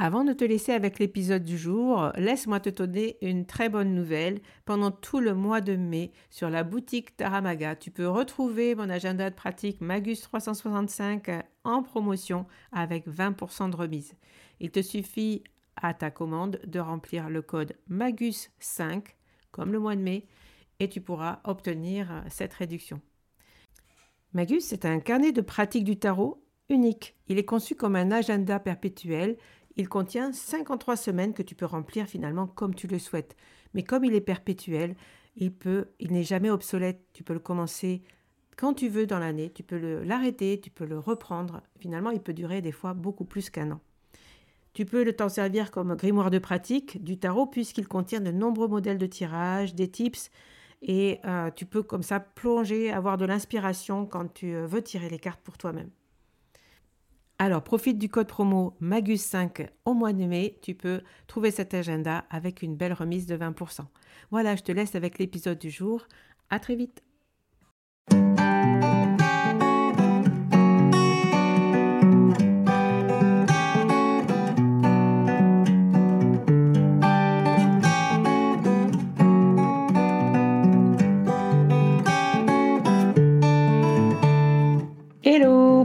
Avant de te laisser avec l'épisode du jour, laisse-moi te donner une très bonne nouvelle. Pendant tout le mois de mai, sur la boutique Taramaga, tu peux retrouver mon agenda de pratique Magus 365 en promotion avec 20% de remise. Il te suffit à ta commande de remplir le code MAGUS5 comme le mois de mai et tu pourras obtenir cette réduction. Magus, c'est un carnet de pratique du tarot unique. Il est conçu comme un agenda perpétuel il contient 53 semaines que tu peux remplir finalement comme tu le souhaites. Mais comme il est perpétuel, il il n'est jamais obsolète. Tu peux le commencer quand tu veux dans l'année, tu peux l'arrêter, tu peux le reprendre. Finalement, il peut durer des fois beaucoup plus qu'un an. Tu peux le t'en servir comme grimoire de pratique du tarot puisqu'il contient de nombreux modèles de tirage, des tips et euh, tu peux comme ça plonger, avoir de l'inspiration quand tu euh, veux tirer les cartes pour toi-même. Alors, profite du code promo MAGUS5 au mois de mai. Tu peux trouver cet agenda avec une belle remise de 20%. Voilà, je te laisse avec l'épisode du jour. À très vite.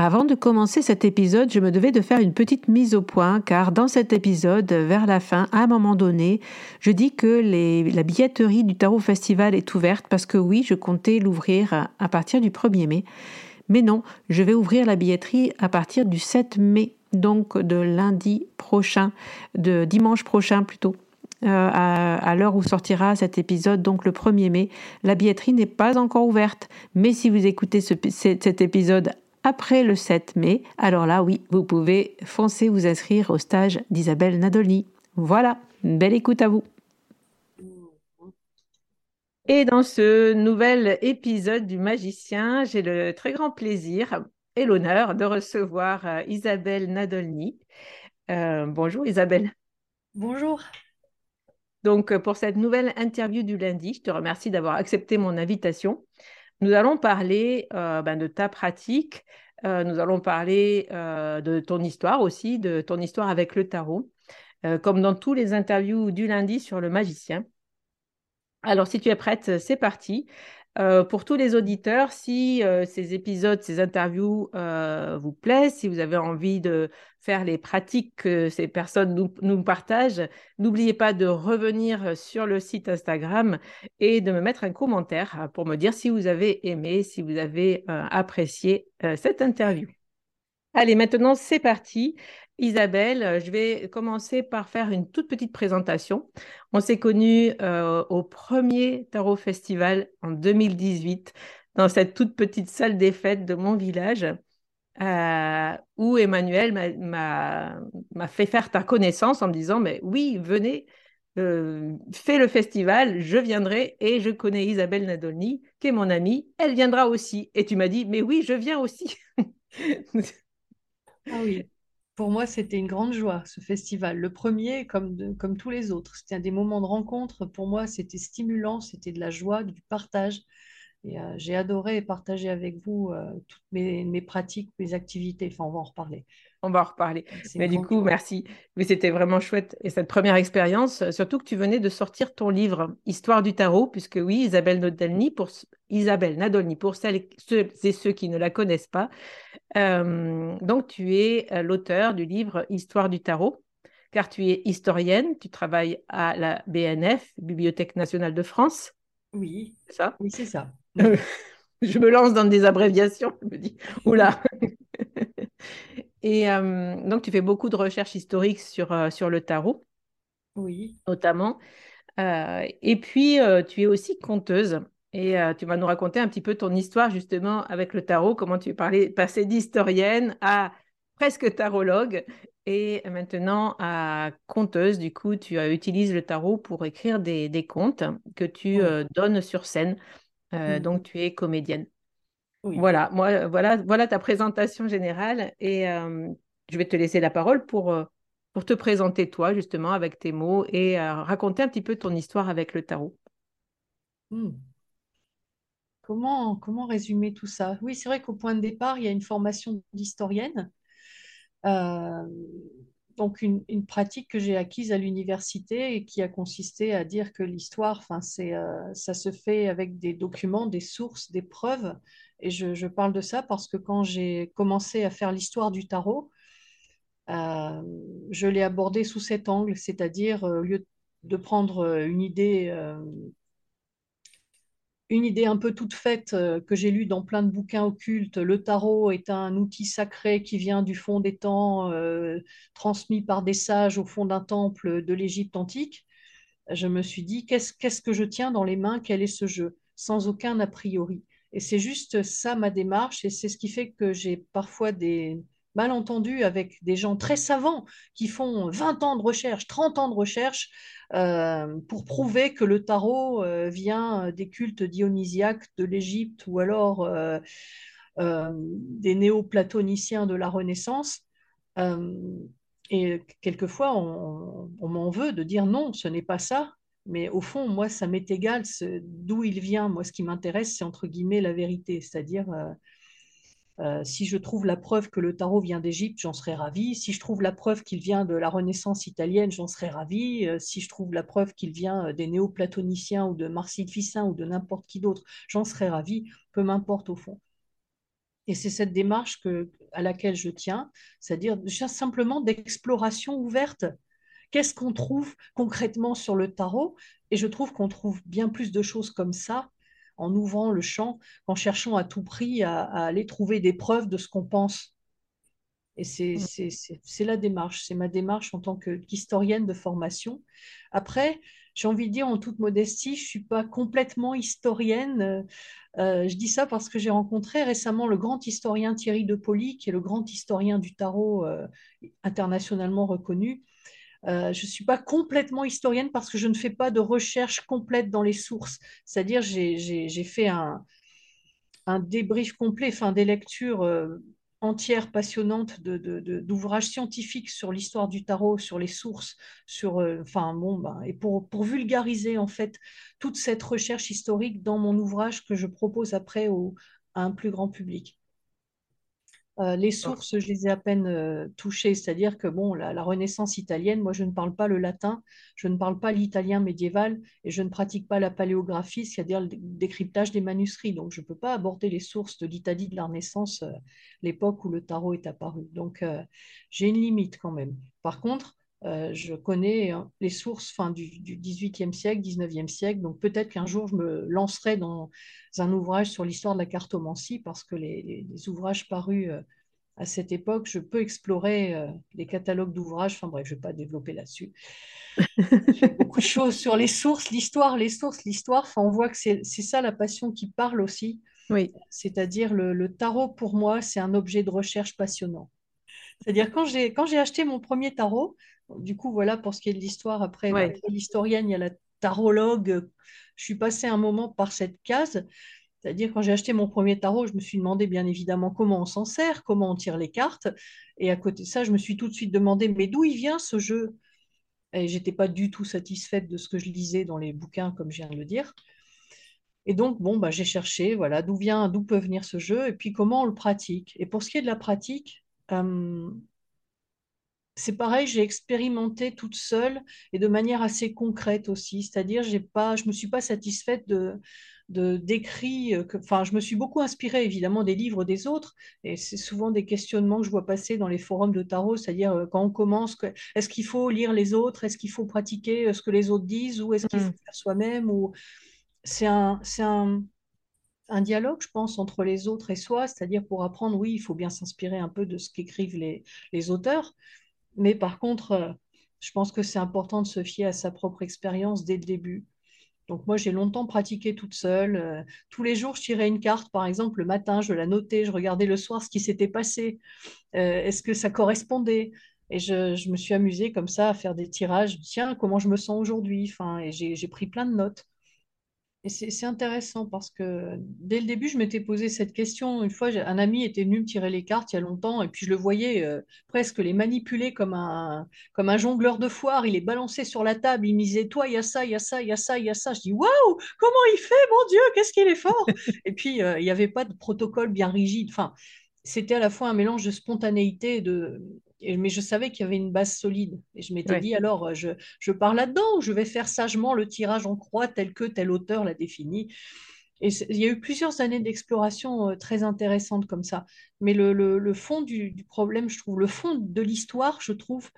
Avant de commencer cet épisode, je me devais de faire une petite mise au point car dans cet épisode, vers la fin, à un moment donné, je dis que la billetterie du Tarot Festival est ouverte parce que oui, je comptais l'ouvrir à partir du 1er mai. Mais non, je vais ouvrir la billetterie à partir du 7 mai, donc de lundi prochain, de dimanche prochain plutôt. Euh, à, l'heure où sortira cet épisode, donc le 1er mai. La billetterie n'est pas encore ouverte, mais si vous écoutez cet épisode après le 7 mai, alors là, oui, vous pouvez foncer vous inscrire au stage d'Isabelle Nadolny. Voilà, une belle écoute à vous. Et dans ce nouvel épisode du Magicien, j'ai le très grand plaisir et l'honneur de recevoir euh, Isabelle Nadolny. Euh, bonjour Isabelle. Bonjour. Donc pour cette nouvelle interview du lundi, je te remercie d'avoir accepté mon invitation. Nous allons parler euh, ben, de ta pratique, euh, nous allons parler euh, de ton histoire aussi, de ton histoire avec le tarot, comme dans tous les interviews du lundi sur le magicien. Alors, si tu es prête, c'est parti. Euh, pour tous les auditeurs, si euh, ces épisodes, ces interviews euh, vous plaisent, si vous avez envie de faire les pratiques que ces personnes nous, nous partagent, n'oubliez pas de revenir sur le site Instagram et de me mettre un commentaire pour me dire si vous avez aimé, si vous avez apprécié cette interview. Allez, maintenant, c'est parti. Isabelle, euh, je vais commencer par faire une toute petite présentation. On s'est connus euh, au premier Tarot Festival en 2018 dans cette toute petite salle des fêtes de mon village euh, où Emmanuel m'a fait faire ta connaissance en me disant, mais oui, venez, fais le festival, je viendrai et je connais Isabelle Nadolny, qui est mon amie, elle viendra aussi. Et tu m'as dit, mais oui, je viens aussi. ah oui. Pour moi, c'était une grande joie, ce festival. Le premier, comme, comme tous les autres, c'était des moments de rencontre. Pour moi, c'était stimulant, c'était de la joie, du partage. Euh, j'ai adoré partager avec vous euh, toutes mes, mes, pratiques, mes activités. Enfin, on va en reparler. On va en reparler. Mais du coup, merci. Mais c'était vraiment chouette. Et cette première expérience, euh, surtout que tu venais de sortir ton livre Histoire du tarot, puisque oui, Isabelle Nadolny, pour Isabelle Nadolny, pour celles et ceux, qui ne la connaissent pas. donc, tu es l'auteur du livre Histoire du tarot car tu es historienne, tu travailles à la BNF, Bibliothèque nationale de France. Oui, c'est ça? Oui, c'est ça. je me lance dans des abréviations, je me dis, oula Et euh, donc, tu fais beaucoup de recherches historiques sur, euh, sur le tarot, oui. notamment. Euh, et puis, tu es aussi conteuse. Et tu vas nous raconter un petit peu ton histoire justement avec le tarot, comment tu es parlé, passé d'historienne à presque tarologue et maintenant à conteuse. Du coup, tu utilises le tarot pour écrire des, des contes que tu donnes sur scène. Mmh. Donc, tu es comédienne. Voilà, moi, voilà, voilà ta présentation générale et euh, je vais te laisser la parole pour, euh, pour te présenter toi justement avec tes mots et euh, raconter un petit peu ton histoire avec le tarot. Hmm. Comment, comment résumer tout ça? Oui, c'est vrai qu'au point de départ, il y a une formation d'historienne donc une, pratique que j'ai acquise à l'université et qui a consisté à dire que l'histoire, enfin, c'est, euh, ça se fait avec des documents, des sources, des preuves. Et je, parle de ça parce que quand j'ai commencé à faire l'histoire du tarot, euh, je l'ai abordé sous cet angle, c'est-à-dire euh, au lieu de prendre une idée une idée un peu toute faite euh, que j'ai lue dans plein de bouquins occultes. Le tarot est un outil sacré qui vient du fond des temps, euh, transmis par des sages au fond d'un temple de l'Égypte antique. Je me suis dit, qu'est-ce que je tiens dans les mains? Quel est ce jeu? Sans aucun a priori. Et c'est juste ça ma démarche, et c'est ce qui fait que j'ai parfois des, malentendu avec des gens très savants qui font 20 ans de recherche, 30 ans de recherche euh, pour prouver que le tarot euh, vient des cultes dionysiaques de l'Égypte ou alors euh, des néo-platoniciens de la Renaissance. et quelquefois, on, on m'en veut de dire non, ce n'est pas ça. Mais au fond, moi, ça m'est égal d'où il vient. Moi, ce qui m'intéresse, c'est entre guillemets la vérité, c'est-à-dire euh, si je trouve la preuve que le tarot vient d'Égypte, j'en serais ravie. Si je trouve la preuve qu'il vient de la Renaissance italienne, j'en serais ravie. Euh, si je trouve la preuve qu'il vient euh, des néo-platoniciens ou de Marcille Fissin ou de n'importe qui d'autre, j'en serais ravie, peu m'importe au fond. Et c'est cette démarche que, à laquelle je tiens, c'est-à-dire simplement d'exploration ouverte. Qu'est-ce qu'on trouve concrètement sur le tarot? Et je trouve qu'on trouve bien plus de choses comme ça en ouvrant le champ, en cherchant à tout prix à, aller trouver des preuves de ce qu'on pense. Et mm. c'est la démarche, c'est ma démarche en tant qu'historienne de formation. Après, j'ai envie de dire en toute modestie, je ne suis pas complètement historienne. Euh, je dis ça parce que j'ai rencontré récemment le grand historien Thierry de Poli, qui est le grand historien du tarot euh, internationalement reconnu, euh, je ne suis pas complètement historienne parce que je ne fais pas de recherche complète dans les sources. C'est-à-dire, j'ai fait un, débrief complet, enfin des lectures euh, entières, passionnantes d'ouvrages scientifiques sur l'histoire du tarot, sur les sources, sur, euh, enfin bon, ben, et pour, pour, vulgariser en fait toute cette recherche historique dans mon ouvrage que je propose après au, à un plus grand public. Euh, les sources, je les ai à peine euh, touchées, c'est-à-dire que bon, la, Renaissance italienne, moi je ne parle pas le latin, je ne parle pas l'italien médiéval et je ne pratique pas la paléographie, c'est-à-dire le décryptage des manuscrits. Donc je ne peux pas aborder les sources de l'Italie de la Renaissance, euh, l'époque où le tarot est apparu. Donc j'ai une limite quand même. Par contre, je connais hein, les sources fin, du, XVIIIe siècle, XIXe siècle, donc peut-être qu'un jour je me lancerai dans un ouvrage sur l'histoire de la cartomancie, parce que les, ouvrages parus euh, à cette époque, je peux explorer euh, les catalogues d'ouvrages, enfin bref, je ne vais pas développer là-dessus. beaucoup de choses sur les sources, l'histoire, les sources, l'histoire, enfin, on voit que c'est ça la passion qui parle aussi. Oui. C'est-à-dire le tarot, pour moi, c'est un objet de recherche passionnant. C'est-à-dire quand j'ai quand j'ai acheté mon premier tarot, du coup voilà pour ce qui est de l'histoire. Après l'historienne, il y a la tarologue. Je suis passée un moment par cette case. C'est-à-dire quand j'ai acheté mon premier tarot, je me suis demandé bien évidemment comment on s'en sert, comment on tire les cartes. Et à côté de ça, je me suis tout de suite demandé mais d'où il vient ce jeu? Et j'étais pas du tout satisfaite de ce que je lisais dans les bouquins, comme je viens de le dire. Et donc, bon, bah, j'ai cherché, voilà, d'où vient, d'où peut venir ce jeu, et puis comment on le pratique? Et pour ce qui est de la pratique, euh, c'est pareil, j'ai expérimenté toute seule et de manière assez concrète aussi. C'est-à-dire, j'ai pas, je ne me suis pas satisfaite de, de d'écrits. euh, que- Enfin, je me suis beaucoup inspirée évidemment des livres des autres, et c'est souvent des questionnements que je vois passer dans les forums de tarot, c'est-à-dire euh, quand on commence, est-ce qu'il faut lire les autres, est-ce qu'il faut pratiquer euh, ce que les autres disent, ou est-ce qu'il faut Mm. faire soi-même, ou c'est un, c'est un, un dialogue, je pense, entre les autres et soi, c'est-à-dire pour apprendre, oui, il faut bien s'inspirer un peu de ce qu'écrivent les, auteurs, mais par contre, euh, je pense que c'est important de se fier à sa propre expérience dès le début. Donc moi, j'ai longtemps pratiqué toute seule. Euh, tous les jours, je tirais une carte, par exemple, le matin, je la notais, je regardais le soir ce qui s'était passé. Euh, est-ce que ça correspondait? Et je, je me suis amusée comme ça à faire des tirages. Tiens, comment je me sens aujourd'hui? Enfin, et j'ai pris plein de notes. Et c'est intéressant parce que dès le début, je m'étais posé cette question. Une fois, un ami était venu me tirer les cartes il y a longtemps et puis je le voyais euh, presque les manipuler comme un, comme un jongleur de foire. Il les balançait sur la table. Il me disait, toi, il y a ça, il y a ça, il y a ça, il y a ça. Je dis, waouh, comment il fait, mon Dieu, qu'est-ce qu'il est fort. Et puis, euh, il n'y avait pas de protocole bien rigide. Enfin, c'était à la fois un mélange de spontanéité et de... Mais je savais qu'il y avait une base solide. Et je m'étais Ouais. dit, alors, euh, je, je pars là-dedans ou je vais faire sagement le tirage en croix tel que tel auteur l'a défini. Et il y a eu plusieurs années d'exploration euh, très intéressantes comme ça. Mais le, le- le fond du, du problème, je trouve, le fond de l'histoire, je trouve,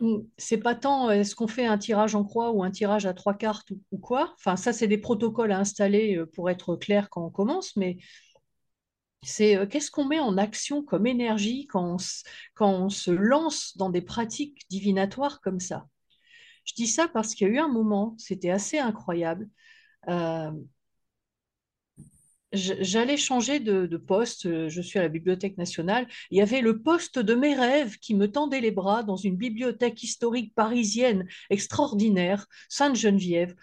mm, c'est pas tant euh, est-ce qu'on fait un tirage en croix ou un tirage à trois cartes ou, ou quoi. Enfin, ça, c'est des protocoles à installer pour être clair quand on commence, mais c'est euh, qu'est-ce qu'on met en action comme énergie quand on, se lance dans des pratiques divinatoires comme ça? Je dis ça parce qu'il y a eu un moment, c'était assez incroyable. euh, J'allais changer de, de poste, euh, je suis à la Bibliothèque nationale. Il y avait le poste de mes rêves qui me tendait les bras dans une bibliothèque historique parisienne extraordinaire, Sainte-Geneviève,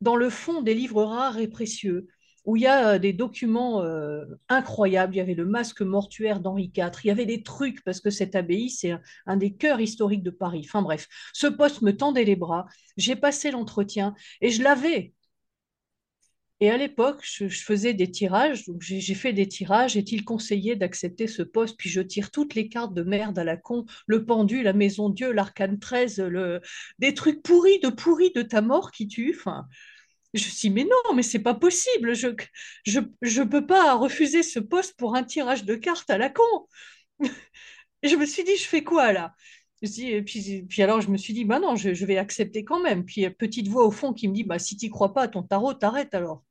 dans le fond des livres rares et précieux, où il y a euh, des documents euh, incroyables. Il y avait le masque mortuaire d'Henri IV, il y avait des trucs, parce que cette abbaye, c'est un, des cœurs historiques de Paris. Enfin bref, ce poste me tendait les bras, j'ai passé l'entretien et je l'avais. Et à l'époque, je, faisais des tirages, j'ai fait des tirages. Est-il conseillé d'accepter ce poste? Puis je tire toutes les cartes de merde à la con, le pendu, la maison Dieu, l'arcane 13, le... des trucs pourris de pourris de ta mort qui tue. Enfin, je me suis dit, mais non, mais c'est pas possible. Je je peux pas refuser ce poste pour un tirage de cartes à la con. Je me suis dit, je fais quoi là? Puis, puis alors je me suis dit, bah non, je, vais accepter quand même. Puis petite voix au fond qui me dit, bah si tu crois pas ton tarot, t'arrêtes alors.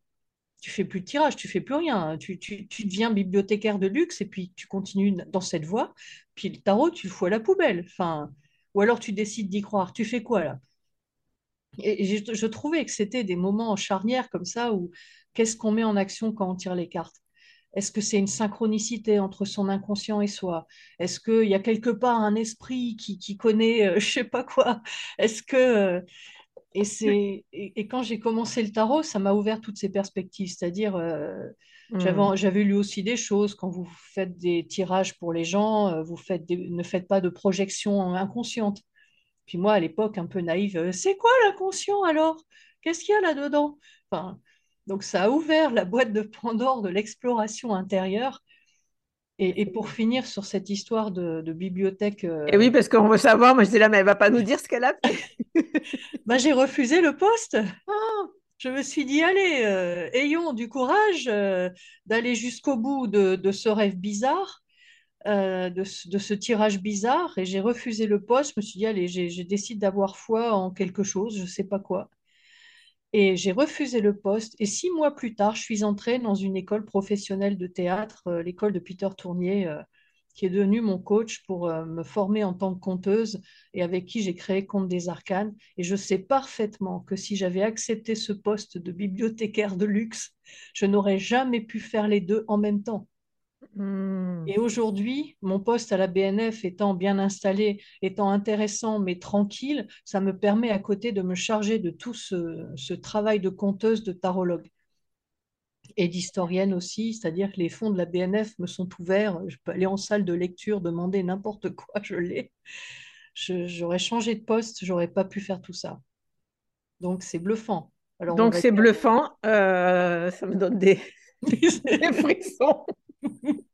Tu fais plus de tirage, tu fais plus rien. Tu, tu, tu deviens bibliothécaire de luxe et puis tu continues dans cette voie. Puis le tarot, tu le fous à la poubelle. Enfin, ou alors tu décides d'y croire. Tu fais quoi là? Et je, je trouvais que c'était des moments charnières comme ça où qu'est-ce qu'on met en action quand on tire les cartes? Est-ce que c'est une synchronicité entre son inconscient et soi? Est-ce qu'il y a quelque part un esprit qui, qui connaît euh, je sais pas quoi? Est-ce que euh, et c'est et, et quand j'ai commencé le tarot, ça m'a ouvert toutes ces perspectives. C'est-à-dire, euh, j'avais Mm. j'avais lu aussi des choses. Quand vous faites des tirages pour les gens, euh, vous faites des- ne faites pas de projection inconsciente. Puis moi, à l'époque, un peu naïve, euh, c'est quoi l'inconscient alors? Qu'est-ce qu'il y a là-dedans? Enfin, donc ça a ouvert la boîte de Pandore de l'exploration intérieure. Et, et pour finir sur cette histoire de, de bibliothèque, Et oui, euh, parce qu'on veut savoir, moi je dis là, mais elle va pas nous dire ce qu'elle a fait. bah, j'ai refusé le poste. Ah, je me suis dit, allez, euh, ayons du courage euh, d'aller jusqu'au bout de, de ce rêve bizarre, euh, de, ce, tirage bizarre. Et j'ai refusé le poste. Je me suis dit, allez, j'ai décidé d'avoir foi en quelque chose, je ne sais pas quoi. Et j'ai refusé le poste. Et six mois plus tard, je suis entrée dans une école professionnelle de théâtre, euh, l'école de Peter Tournier, euh, qui est devenu mon coach pour me former en tant que conteuse et avec qui j'ai créé Conte des Arcanes. Et je sais parfaitement que si j'avais accepté ce poste de bibliothécaire de luxe, je n'aurais jamais pu faire les deux en même temps. Mm. Et aujourd'hui, mon poste à la BNF étant bien installé, étant intéressant mais tranquille, ça me permet à côté de me charger de tout ce, ce travail de conteuse, de tarologue et d'historienne aussi, c'est-à-dire que les fonds de la BNF me sont ouverts, je peux aller en salle de lecture, demander n'importe quoi, je l'ai. J'aurais changé de poste, j'aurais pas pu faire tout ça. Donc c'est bluffant. Alors Donc c'est dire, bluffant, euh, ça me donne des, des frissons.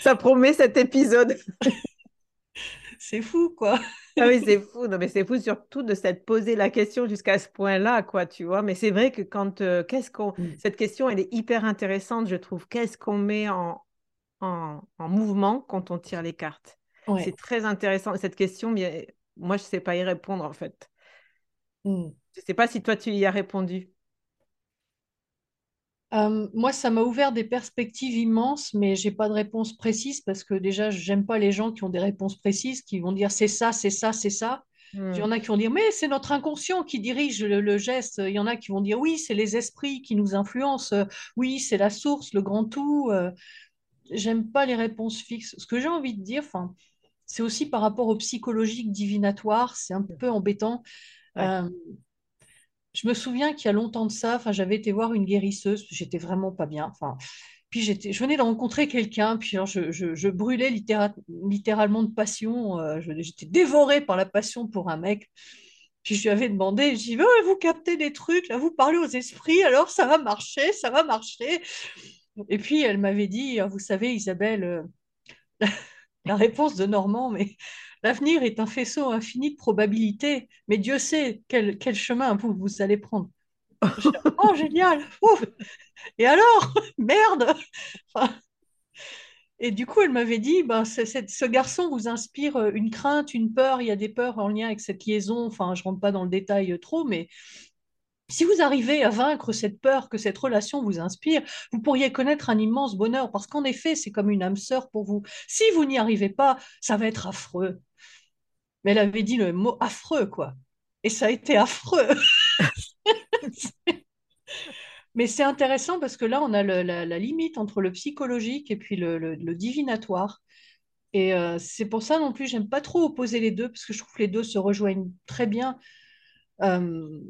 Ça promet cet épisode. c'est fou, quoi. Ah oui, c'est fou. Non, mais c'est fou surtout de s'être posé la question jusqu'à ce point-là, quoi, tu vois. Mais c'est vrai que quand, euh, qu'est-ce qu'on, Mm. cette question, elle est hyper intéressante, je trouve. Qu'est-ce qu'on met en, en, en mouvement quand on tire les cartes? Ouais. C'est très intéressant. Cette question, moi, je ne sais pas y répondre, en fait. Mm. Je ne sais pas si toi, tu y as répondu. Euh, moi, ça m'a ouvert des perspectives immenses, mais j'ai pas de réponse précise parce que déjà, j'aime pas les gens qui ont des réponses précises, qui vont dire c'est ça, c'est ça, c'est ça. Il y Hmm, en a qui vont dire mais c'est notre inconscient qui dirige le, le geste. Il y en a qui vont dire oui, c'est les esprits qui nous influencent. Oui, c'est la source, le grand tout. Euh, J'aime pas les réponses fixes. Ce que j'ai envie de dire, enfin, c'est aussi par rapport au psychologique divinatoire, c'est un peu embêtant. ouais. Euh, je me souviens qu'il y a longtemps de ça, j'avais été voir une guérisseuse, j'étais vraiment pas bien. Puis j'étais, je venais de rencontrer quelqu'un, puis alors je, je- brûlais littéra- littéralement de passion. euh, j'étais dévorée par la passion pour un mec. Puis je lui avais demandé, je dis, Ouais, vous captez des trucs, là, vous parlez aux esprits, alors ça va marcher, ça va marcher. Et puis elle m'avait dit, Ah, vous savez, Isabelle, euh, la réponse de Normand, mais l'avenir est un faisceau infini de probabilités, mais Dieu sait quel, chemin vous, allez prendre. Oh, génial! Et alors? Merde! Et du coup, elle m'avait dit, ben, ce garçon vous inspire euh, une crainte, une peur, il y a des peurs en lien avec cette liaison, enfin, je rentre pas dans le détail euh, trop, mais si vous arrivez à vaincre cette peur que cette relation vous inspire, vous pourriez connaître un immense bonheur, parce qu'en effet, c'est comme une âme sœur pour vous. Si vous n'y arrivez pas, ça va être affreux. Mais elle avait dit le mot affreux, quoi. Et ça a été affreux. Mais c'est intéressant parce que là, on a la, limite entre le psychologique et puis le, divinatoire. Et euh, c'est pour ça non plus, j'aime pas trop opposer les deux parce que je trouve que les deux se rejoignent très bien. Euh,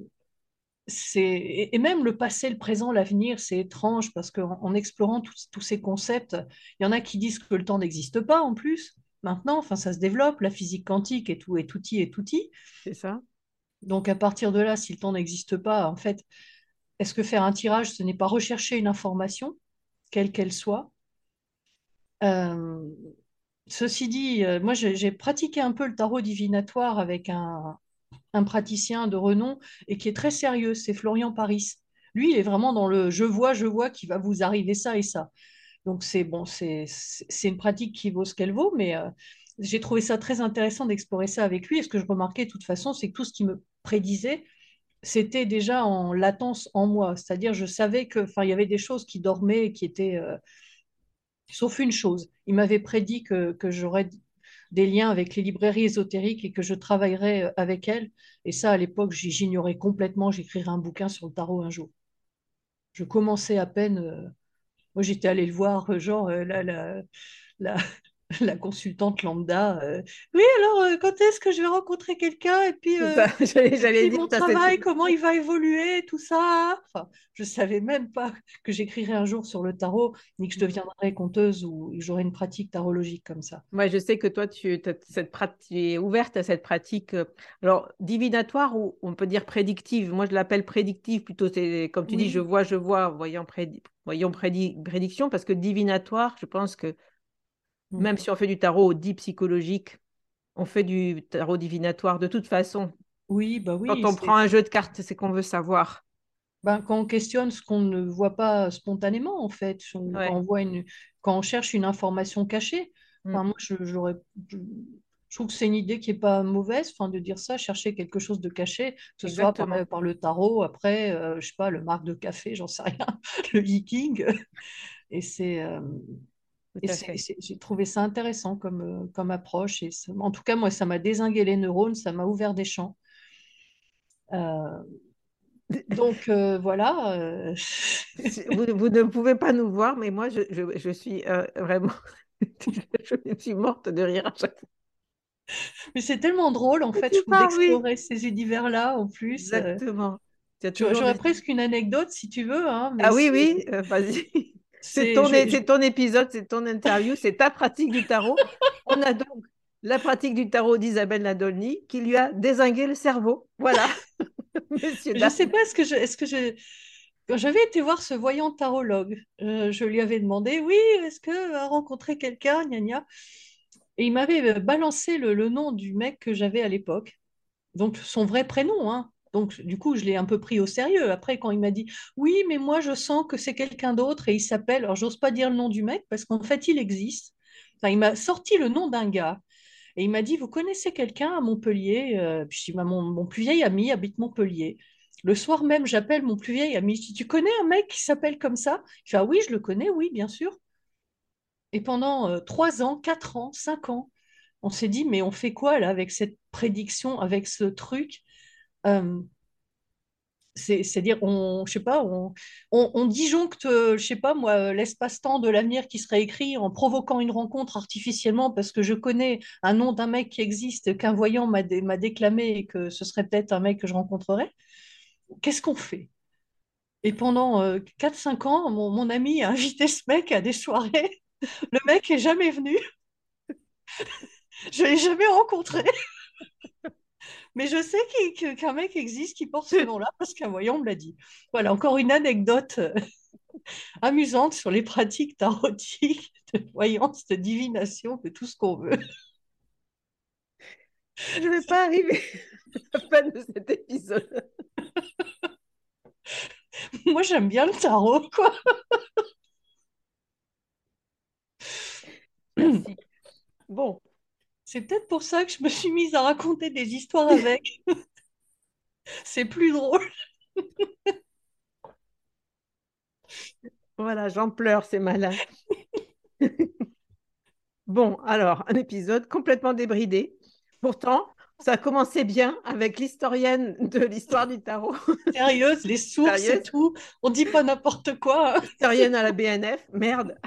et, et même le passé, le présent, l'avenir, c'est étrange parce qu'en en explorant tous tous ces concepts, il y en a qui disent que le temps n'existe pas en plus. Maintenant, enfin, ça se développe, la physique quantique et tout, et touti et touti. C'est ça? Donc à partir de là, si le temps n'existe pas, en fait, est-ce que faire un tirage, ce n'est pas rechercher une information, quelle qu'elle soit? Euh, ceci dit, euh, moi j'ai pratiqué un peu le tarot divinatoire avec un, un praticien de renom et qui est très sérieux, c'est Florian Paris. Lui, il est vraiment dans le je vois, je vois qu'il va vous arriver ça et ça. Donc c'est bon, c'est une pratique qui vaut ce qu'elle vaut, mais euh, j'ai trouvé ça très intéressant d'explorer ça avec lui. Et ce que je remarquais de toute façon, c'est que tout ce qui me prédisait, c'était déjà en latence en moi. C'est-à-dire, je savais que, enfin, il y avait des choses qui dormaient qui étaient, euh, sauf une chose. Il m'avait prédit que, que j'aurais des liens avec les librairies ésotériques et que je travaillerais euh, avec elles. Et ça, à l'époque, j'ignorais complètement. J'écrirais un bouquin sur le tarot un jour. Je commençais à peine. euh, moi, j'étais allée le voir, euh, genre, euh, la, la, la, consultante lambda. euh, oui, alors, euh, quand est-ce que je vais rencontrer quelqu'un Et puis, euh. J'allais, mon travail, comment il va évoluer, tout ça. Enfin, je savais même pas que j'écrirais un jour sur le tarot, ni que je deviendrais conteuse ou que j'aurais une pratique tarologique comme ça. Moi, je sais que toi, tu, cette es ouverte à cette pratique, euh, alors divinatoire ou on peut dire prédictive? Moi, je l'appelle prédictive plutôt. C'est comme tu dis, je vois, je vois, voyant, prédi- voyons prédi- prédiction, parce que divinatoire, je pense que Mm. Même si on fait du tarot dit psychologique, on fait du tarot divinatoire de toute façon. oui, bah Quand oui. on prend un jeu de cartes, c'est qu'on veut savoir. ben, quand on questionne ce qu'on ne voit pas spontanément, en fait, on- quand on voit une, quand on cherche une information cachée. Mm. Enfin, moi, je, je, je trouve que c'est une idée qui est pas mauvaise, enfin, de dire ça, chercher quelque chose de caché, que ce soit par, par le tarot, après, euh, je sais pas, le marque de café, j'en sais rien, le viking. Et c'est euh, J'ai trouvé ça intéressant comme, euh, comme approche. Et ça- en tout cas, moi, ça m'a dézingué les neurones, ça m'a ouvert des champs. Euh, donc euh, voilà. euh, Vous, vous ne pouvez pas nous voir, mais moi, je, je- je suis euh, vraiment... je suis morte de rire à chaque fois. Mais c'est tellement drôle, en fait, parles, oui. d'explorer ces univers-là en plus. Exactement. J'aurais presque une anecdote si tu veux, hein, mais Ah oui, oui, euh, vas-y. C'est ton, je- épisode, c'est ton interview, c'est ta pratique du tarot. On a donc la pratique du tarot d'Isabelle Nadolny qui lui a dézingué le cerveau. Voilà, messieurs, Je dames. sais pas, est-ce que je, est-ce que je, quand j'avais été voir ce voyant tarologue, euh, je lui avais demandé, oui, est-ce que va rencontrer quelqu'un, gna gna. Et il m'avait balancé le, le nom du mec que j'avais à l'époque. Donc, son vrai prénom, hein. Donc, du coup, je l'ai un peu pris au sérieux. Après, quand il m'a dit, oui, mais moi, je sens que c'est quelqu'un d'autre et il s'appelle, alors j'ose pas dire le nom du mec parce qu'en fait, il existe. Il m'a sorti le nom d'un gars et il m'a dit, vous connaissez quelqu'un à Montpellier? Euh, Puis je dis, bah, mon, mon plus vieil ami habite Montpellier. Le soir même, j'appelle mon plus vieil ami. Je dis, tu connais un mec qui s'appelle comme ça? Je dis, ah oui, je le connais, oui, bien sûr. Et pendant euh, trois ans, quatre ans, cinq ans, on s'est dit, mais on fait quoi là avec cette prédiction, avec ce truc? C'est-à-dire, on, je sais pas, on, on, on disjoncte, je sais pas moi, l'espace-temps de l'avenir qui serait écrit en provoquant une rencontre artificiellement parce que je connais un nom d'un mec qui existe, qu'un voyant m'a dé- m'a déclamé et que ce serait peut-être un mec que je rencontrerais. Qu'est-ce qu'on fait? Et pendant euh, 4-5 ans, mon, mon ami a invité ce mec à des soirées. Le mec est jamais venu. Je l'ai jamais rencontré. Mais je sais qu'un mec existe qui porte ce nom-là parce qu'un voyant me l'a dit. Voilà, encore une anecdote euh, amusante sur les pratiques tarotiques, de voyance, de divination, de tout ce qu'on veut. Je ne vais pas arriver à la fin de cet épisode. Moi, j'aime bien le tarot, quoi. Merci. Bon, C'est peut-être pour ça que je me suis mise à raconter des histoires avec. C'est plus drôle. voilà, j'en pleure, c'est malin. Bon, alors, un épisode complètement débridé. Pourtant, ça a commencé bien avec l'historienne de l'histoire du tarot, Sérieuse, les sources et tout. On dit pas n'importe quoi. historienne à la BNF. Merde.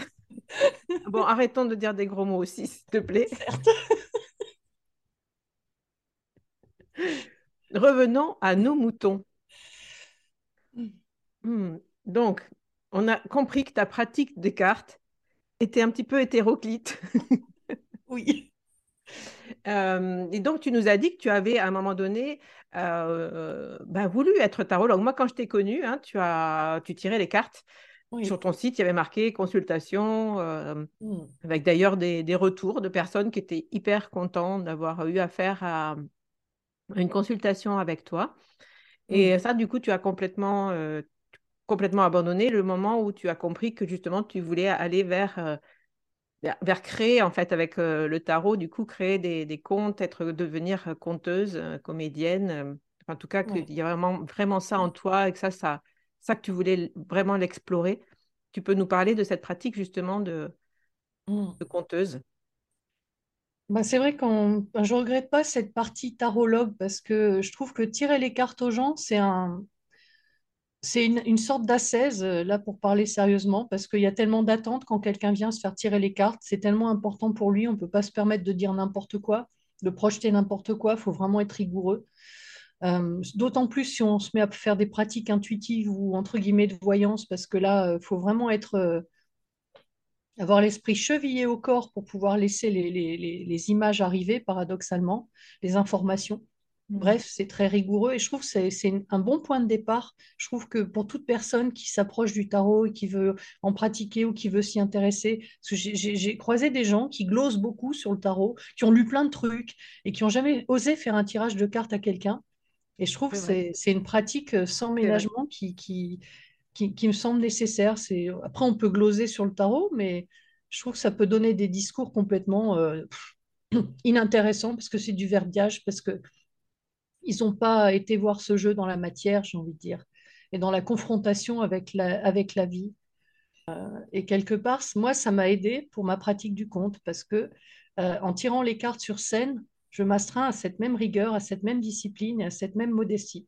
Bon, arrêtons de dire des gros mots aussi, s'il te plaît. Certes. Revenons à nos moutons. Hmm. Donc, on a compris que ta pratique des cartes était un petit peu hétéroclite. Oui. Euh, et donc, tu nous as dit que tu avais à un moment donné euh, ben, voulu être tarologue. Moi, quand je t'ai connu, hein, tu as, tu tirais les cartes. Oui. Sur ton site, il y avait marqué consultation, euh, Hmm. avec d'ailleurs des, des retours de personnes qui étaient hyper contents d'avoir eu affaire à une consultation avec toi. Et ça, du coup, tu as complètement, euh, complètement abandonné le moment où tu as compris que justement, tu voulais aller vers, euh, vers, vers créer, en fait, avec le tarot, du coup, créer des, des contes, être, devenir conteuse, comédienne. en tout cas, Ouais. qu'il y a vraiment, vraiment ça en toi et que ça, ça, ça que tu voulais vraiment l'explorer. Tu peux nous parler de cette pratique, justement, de, Hmm. de conteuse? Bah, c'est vrai qu'on, ben, je regrette pas cette partie tarologue parce que je trouve que tirer les cartes aux gens, c'est un, c'est une, une sorte d'ascèse, euh, là pour parler sérieusement, parce qu'il y a tellement d'attentes quand quelqu'un vient se faire tirer les cartes. C'est tellement important pour lui, on peut pas se permettre de dire n'importe quoi, de projeter n'importe quoi, il faut vraiment être rigoureux. Euh, d'autant plus si on se met à faire des pratiques intuitives ou entre guillemets de voyance, parce que là, il faut vraiment être, euh, avoir l'esprit chevillé au corps pour pouvoir laisser les, les- les- les images arriver, paradoxalement, les informations. Mm. Bref, c'est très rigoureux et je trouve que c'est un bon point de départ. Je trouve que pour toute personne qui s'approche du tarot et qui veut en pratiquer ou qui veut s'y intéresser, j'ai croisé des gens qui glosent beaucoup sur le tarot, qui ont lu plein de trucs et qui n'ont jamais osé faire un tirage de cartes à quelqu'un. Et je trouve que C'est une pratique euh, sans ménagement qui, qui, qui, qui me semble nécessaire. Après, on peut gloser sur le tarot, mais je trouve que ça peut donner des discours complètement euh, inintéressants parce que c'est du verbiage, parce que ils n'ont pas été voir ce jeu dans la matière, j'ai envie de dire, et dans la confrontation avec la, avec la vie. Et quelque part, moi, ça m'a aidé pour ma pratique du conte parce que euh, en tirant les cartes sur scène, je m'astreins à cette même rigueur, à cette même discipline et à cette même modestie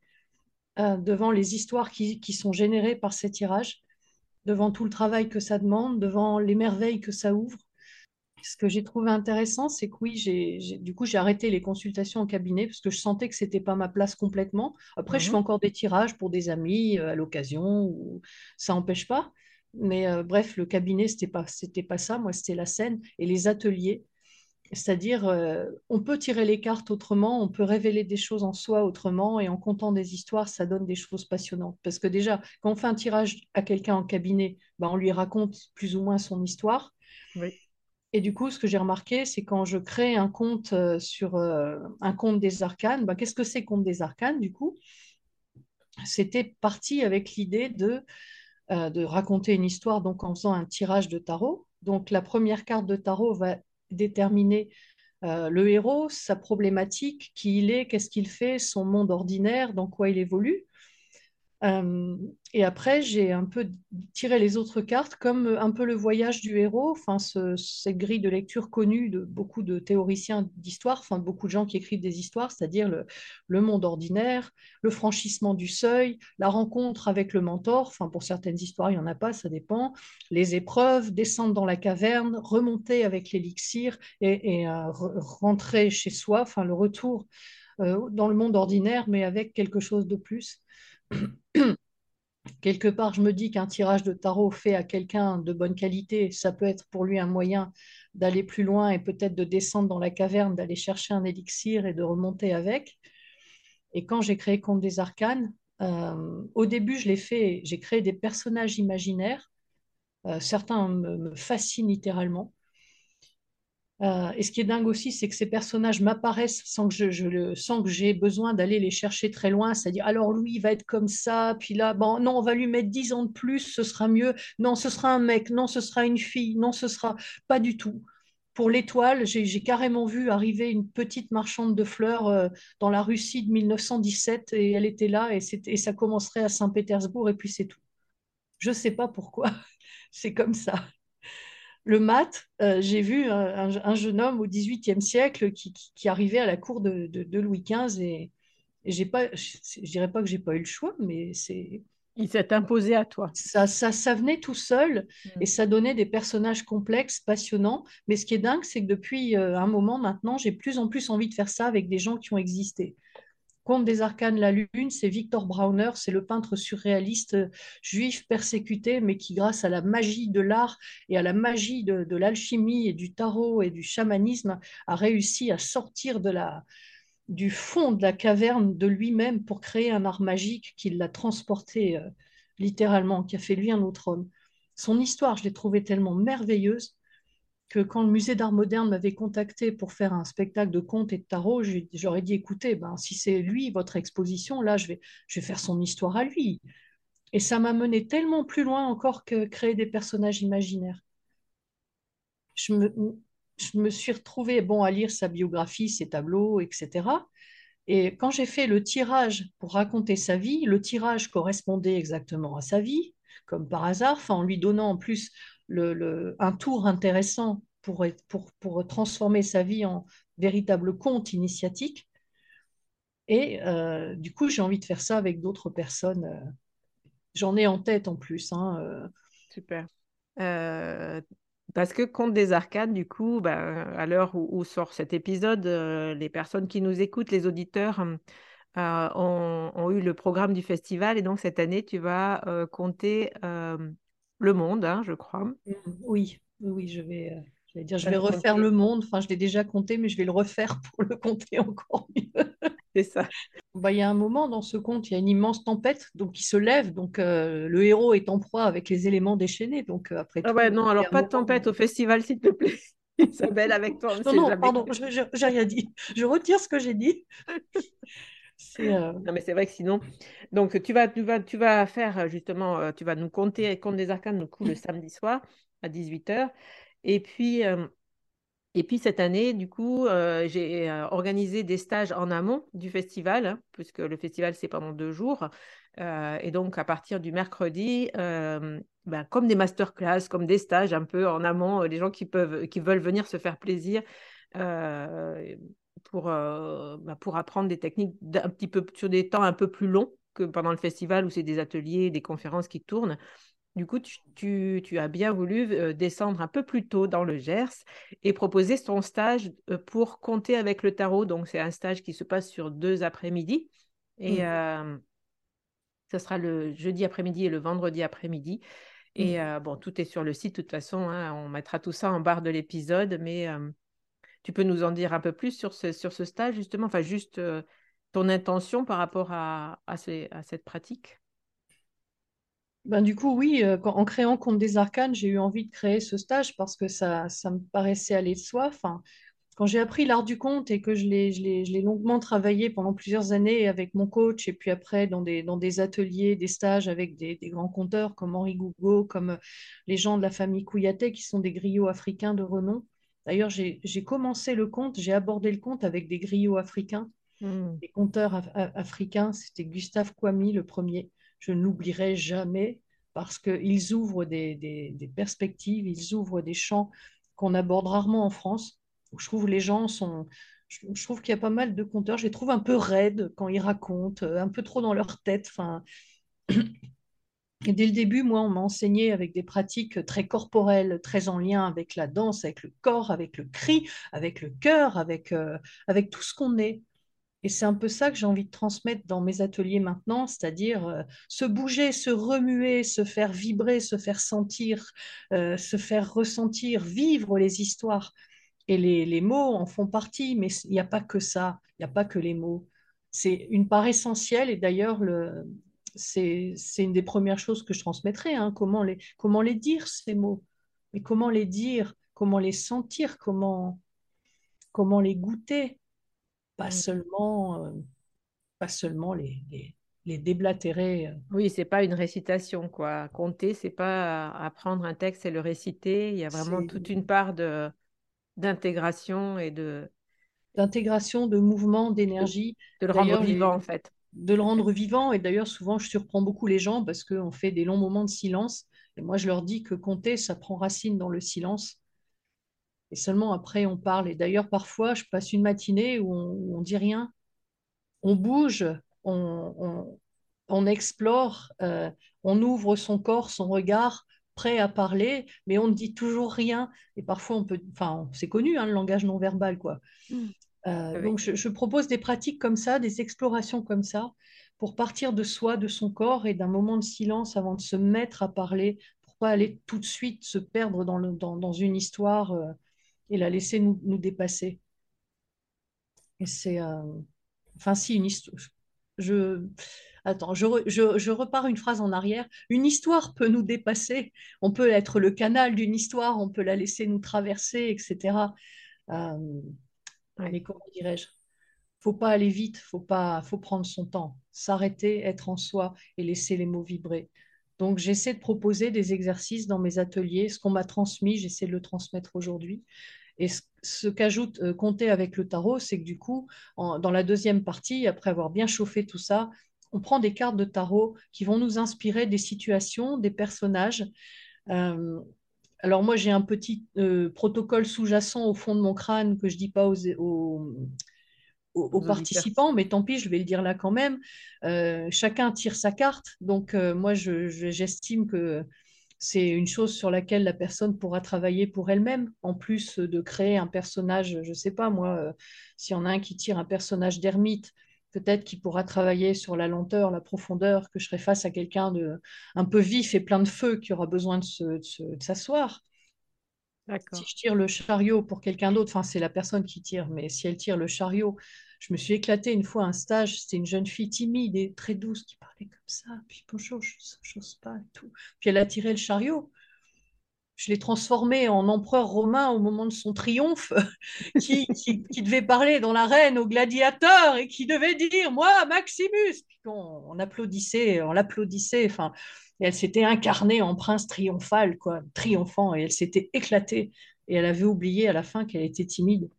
euh, devant les histoires qui, qui sont générées par ces tirages, devant tout le travail que ça demande, devant les merveilles que ça ouvre. Ce que j'ai trouvé intéressant, c'est que oui, du coup, j'ai arrêté les consultations en cabinet parce que je sentais que c'était pas ma place complètement. Après, je fais Mhm. encore des tirages pour des amis euh, à l'occasion, ou ça n'empêche pas. Mais euh, bref, le cabinet, c'était pas, c'était pas ça. Moi, c'était la scène et les ateliers. C'est-à-dire, euh, on peut tirer les cartes autrement, on peut révéler des choses en soi autrement, et en contant des histoires, ça donne des choses passionnantes. Parce que déjà, quand on fait un tirage à quelqu'un en cabinet, ben, on lui raconte plus ou moins son histoire. Oui. Et du coup, ce que j'ai remarqué, c'est quand je crée un compte euh, sur euh, un compte des arcanes, bah, qu'est-ce que c'est compte des arcanes du coup? C'était parti avec l'idée de, de raconter une histoire donc en faisant un tirage de tarot. Donc la première carte de tarot va déterminer le héros, sa problématique, qui il est, qu'est-ce qu'il fait, son monde ordinaire, dans quoi il évolue. Euh, et après, j'ai un peu tiré les autres cartes comme un peu le voyage du héros, enfin ce, cette grille de lecture connue de beaucoup de théoriciens d'histoire, enfin beaucoup de gens qui écrivent des histoires, c'est-à-dire le, monde ordinaire, le franchissement du seuil, la rencontre avec le mentor, enfin pour certaines histoires il n'y en a pas, ça dépend, les épreuves, descendre dans la caverne, remonter avec l'élixir et, et euh, rentrer chez soi, enfin le retour euh, dans le monde ordinaire mais avec quelque chose de plus. quelque part, je me dis qu'un tirage de tarot fait à quelqu'un de bonne qualité, ça peut être pour lui un moyen d'aller plus loin et peut-être de descendre dans la caverne, d'aller chercher un élixir et de remonter avec. Et quand j'ai créé Conte des Arcanes, euh, au début, je l'ai fait, j'ai créé des personnages imaginaires. Euh, certains me, fascinent littéralement. Euh, et ce qui est dingue aussi, c'est que ces personnages m'apparaissent sans que je, sans que j'ai besoin d'aller les chercher très loin. C'est-à-dire, alors lui, il va être comme ça, puis là, non, on va lui mettre 10 ans de plus, ce sera mieux. Non, ce sera un mec, non, ce sera une fille, non, ce sera pas du tout. Pour l'étoile, j'ai carrément vu arriver une petite marchande de fleurs euh, dans la Russie de 1917 et elle était là et, et ça commencerait à Saint-Pétersbourg et puis c'est tout. Je sais pas pourquoi, c'est comme ça le mat, euh, j'ai vu un, jeune homme au XVIIIe siècle qui, arrivait à la cour de, Louis XV et, j'ai pas, je, dirais pas que j'ai pas eu le choix, mais c'est. Il s'est imposé à toi. Ça, ça, ça venait tout seul mm. et ça donnait des personnages complexes, passionnants. Mais ce qui est dingue, c'est que depuis euh, un moment maintenant, j'ai plus en plus envie de faire ça avec des gens qui ont existé. Conte des arcanes, la lune, c'est Victor Brauner, c'est le peintre surréaliste euh, juif persécuté, mais qui, grâce à la magie de l'art et à la magie de, l'alchimie et du tarot et du chamanisme, a réussi à sortir du fond de la caverne de lui-même pour créer un art magique qui l'a transporté euh, littéralement, qui a fait lui un autre homme. Son histoire, je l'ai trouvée tellement merveilleuse que quand le musée d'art moderne m'avait contacté pour faire un spectacle de contes et de tarot, j'aurais dit écoutez, ben, si c'est lui, votre exposition, là, je vais, je vais faire son histoire à lui. Et ça m'a mené tellement plus loin encore que créer des personnages imaginaires. Je me, je me suis retrouvée bon, à lire sa biographie, ses tableaux, etc. Et quand j'ai fait le tirage pour raconter sa vie, le tirage correspondait exactement à sa vie, comme par hasard, en lui donnant en plus un tour intéressant pour, pour, pour, transformer sa vie en véritable conte initiatique. Et euh, du coup, j'ai envie de faire ça avec d'autres personnes. Euh, j'en ai en tête en plus. Hein, euh. Super. parce que Conte des Arcades, du coup, ben, à l'heure où, sort cet épisode, les personnes qui nous écoutent, les auditeurs, ont, eu le programme du festival. Et donc, cette année, tu vas compter le Monde, hein, je crois. Mmh, oui, oui, je vais, euh, dire, je vais refaire le Monde. Enfin, je l'ai déjà compté, mais je vais le refaire pour le compter encore mieux. C'est ça. Bah, il y a un moment dans ce conte, il y a une immense tempête, donc il se lève, donc euh, le héros est en proie avec les éléments déchaînés. Donc euh, après. Ah ouais, non, alors pas de tempête au festival, s'il te plaît. Isabelle, avec toi. Non, non, pardon, je j'ai rien dit. Je retire ce que j'ai dit. Euh, non, mais c'est vrai que sinon. Donc, tu vas, tu vas, tu vas faire euh, justement, euh, tu vas nous compter Compte des Arcanes du coup, le samedi soir à 18h. Et puis, et puis cette année, du coup, j'ai organisé des stages en amont du festival, hein, puisque le festival, c'est pendant deux jours. et donc, à partir du mercredi, ben, comme des masterclass, comme des stages un peu en amont, les gens qui, peuvent, qui veulent venir se faire plaisir pour, euh, bah, pour apprendre des techniques un petit peu sur des temps un peu plus longs que pendant le festival où c'est des ateliers, des conférences qui tournent. Du coup, tu, tu, as bien voulu euh, descendre un peu plus tôt dans le Gers et proposer ton stage euh, pour compter avec le tarot. Donc, c'est un stage qui se passe sur deux après-midi. Et mmh. ce sera le jeudi après-midi et le vendredi après-midi. Et mmh. bon, tout est sur le site, de toute façon. Hein, on mettra tout ça en barre de l'épisode. Mais tu peux nous en dire un peu plus sur ce, stage, justement, enfin, juste euh, ton intention par rapport à, cette pratique? Ben, du coup, oui, euh, en créant Conte des Arcanes, j'ai eu envie de créer ce stage parce que ça, ça me paraissait aller de soi. Quand j'ai appris l'art du conte et que je l'ai, longuement travaillé pendant plusieurs années avec mon coach et puis après dans des, ateliers, des stages avec des, des grands conteurs comme Henri Gougo, comme euh, les gens de la famille Kouyaté qui sont des griots africains de renom. D'ailleurs, j'ai, commencé le conte, j'ai abordé le conte avec des griots africains, Hmm. des conteurs af- af- africains. C'était Gustave Kwame le premier. Je ne l'oublierai jamais parce qu'ils ouvrent des, des- des perspectives, ils ouvrent des champs qu'on aborde rarement en France. Je trouve les gens sont... Je, je trouve qu'il y a pas mal de conteurs. Je les trouve un peu raides quand ils racontent, euh, un peu trop dans leur tête. Enfin, dès le début, moi, on m'a enseigné avec des pratiques très corporelles, très en lien avec la danse, avec le corps, avec le cri, avec le cœur, avec, euh, avec tout ce qu'on est. Et c'est un peu ça que j'ai envie de transmettre dans mes ateliers maintenant, c'est-à-dire euh, se bouger, se remuer, se faire vibrer, se faire sentir, euh, se faire ressentir, vivre les histoires. Et les, les mots en font partie, mais il n'y a pas que ça, il n'y a pas que les mots. C'est une part essentielle, et d'ailleurs, le, c'est, une des premières choses que je transmettrai, hein, comment les, comment les dire, ces mots, mais comment les dire, comment les sentir, comment, comment les goûter? Pas Hmm. seulement, euh, pas seulement les, les, les déblatérer. euh, Oui, c'est pas une récitation, quoi. Compter, c'est pas apprendre un texte et le réciter. Il y a vraiment toute une part de d'intégration et de, d'intégration, de mouvement, d'énergie. de le rendre vivant, en fait. De le rendre vivant. Et d'ailleurs, souvent, je surprends beaucoup les gens parce qu'on fait des longs moments de silence. Et moi, je leur dis que compter, ça prend racine dans le silence. Et seulement après, on parle. Et d'ailleurs, parfois, je passe une matinée où on, dit rien. On bouge, on, on, explore, euh, on ouvre son corps, son regard, prêt à parler, mais on ne dit toujours rien. Et parfois, on peut, enfin, c'est connu, hein, le langage non verbal, quoi. Hmm. Euh, Oui. donc, je, je propose des pratiques comme ça, des explorations comme ça, pour partir de soi, de son corps et d'un moment de silence avant de se mettre à parler, pour pas aller tout de suite se perdre dans, le, dans, dans une histoire euh, et la laisser nous, nous dépasser. Et c'est, euh, enfin, si, une histoire. Je, attends, je, re- je, je repars une phrase en arrière. Une histoire peut nous dépasser. On peut être le canal d'une histoire, on peut la laisser nous traverser, etc. Euh, Ouais. mais comment dirais-je? Faut pas aller vite, faut pas, faut prendre son temps, s'arrêter, être en soi et laisser les mots vibrer. Donc, j'essaie de proposer des exercices dans mes ateliers. Ce qu'on m'a transmis, j'essaie de le transmettre aujourd'hui. Et ce, qu'ajoute euh, Compter avec le tarot, c'est que du coup, dans la deuxième partie, après avoir bien chauffé tout ça, on prend des cartes de tarot qui vont nous inspirer des situations, des personnages. Euh, alors moi, j'ai un petit euh, protocole sous-jacent au fond de mon crâne que je dis pas aux, aux, aux- aux Aux auditeurs. participants, mais tant pis, je vais le dire là quand même. Euh, chacun tire sa carte. Donc euh, moi, je- je- j'estime que c'est une chose sur laquelle la personne pourra travailler pour elle-même, en plus de créer un personnage, je ne sais pas moi, s'il y en a un qui tire un personnage d'ermite, peut-être qu'il pourra travailler sur la lenteur, la profondeur, que je serai face à quelqu'un de un peu vif et plein de feu qui aura besoin de se- de se- de s'asseoir. Si je tire le chariot pour quelqu'un d'autre, enfin c'est la personne qui tire, mais si elle tire le chariot, je me suis éclatée une fois à un stage, c'était une jeune fille timide et très douce qui parlait comme ça, puis bonjour, je n'ose pas et tout. Puis elle a tiré le chariot. Je l'ai transformé en empereur romain au moment de son triomphe, qui, devait parler dans l'arène aux gladiateurs et qui devait dire Moi, Maximus Puis on, applaudissait, on l'applaudissait. Elle s'était incarnée en prince triomphal, quoi, triomphant, et elle s'était éclatée. Et elle avait oublié à la fin qu'elle était timide.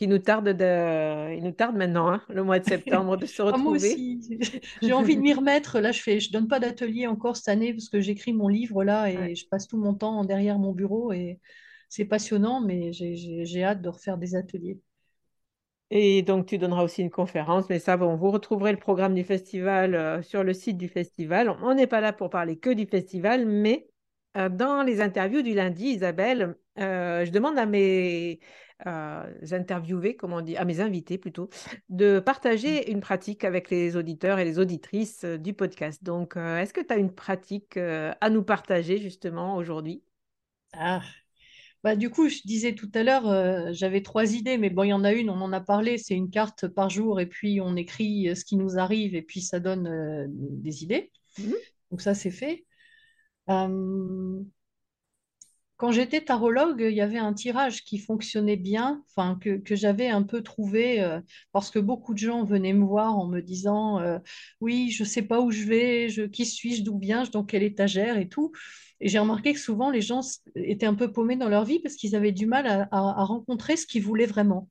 Qui nous tarde de... Il nous tarde maintenant, hein, le mois de septembre, de se Ah, moi retrouver. aussi, j'ai envie de m'y remettre. Là, je fais, je donne pas d'atelier encore cette année parce que j'écris mon livre là Ouais. et je passe tout mon temps derrière mon bureau et c'est passionnant, mais j'ai hâte de refaire des ateliers. Et donc, tu donneras aussi une conférence, mais ça, bon, vous retrouverez le programme du festival euh, sur le site du festival. On n'est pas là pour parler que du festival, mais euh, dans les interviews du lundi, Isabelle, euh, je demande à mes euh, interviewés, comment on dit, à mes invités plutôt, de partager une pratique avec les auditeurs et les auditrices euh, du podcast. Donc, euh, est-ce que tu as une pratique à nous partager justement aujourd'hui? Ah, bah, du coup, je disais tout à l'heure, euh, j'avais trois idées, mais bon, il y en a une, on en a parlé, c'est une carte par jour et puis on écrit ce qui nous arrive et puis ça donne euh, des idées. Mhm. Donc ça, c'est fait. Euh, quand j'étais tarologue, il y avait un tirage qui fonctionnait bien, enfin que, que j'avais un peu trouvé, euh, parce que beaucoup de gens venaient me voir en me disant euh, oui, je ne sais pas où je vais, je, qui suis-je, d'où viens-je, dans quelle étagère et tout. Et j'ai remarqué que souvent les gens étaient un peu paumés dans leur vie parce qu'ils avaient du mal à, à rencontrer ce qu'ils voulaient vraiment.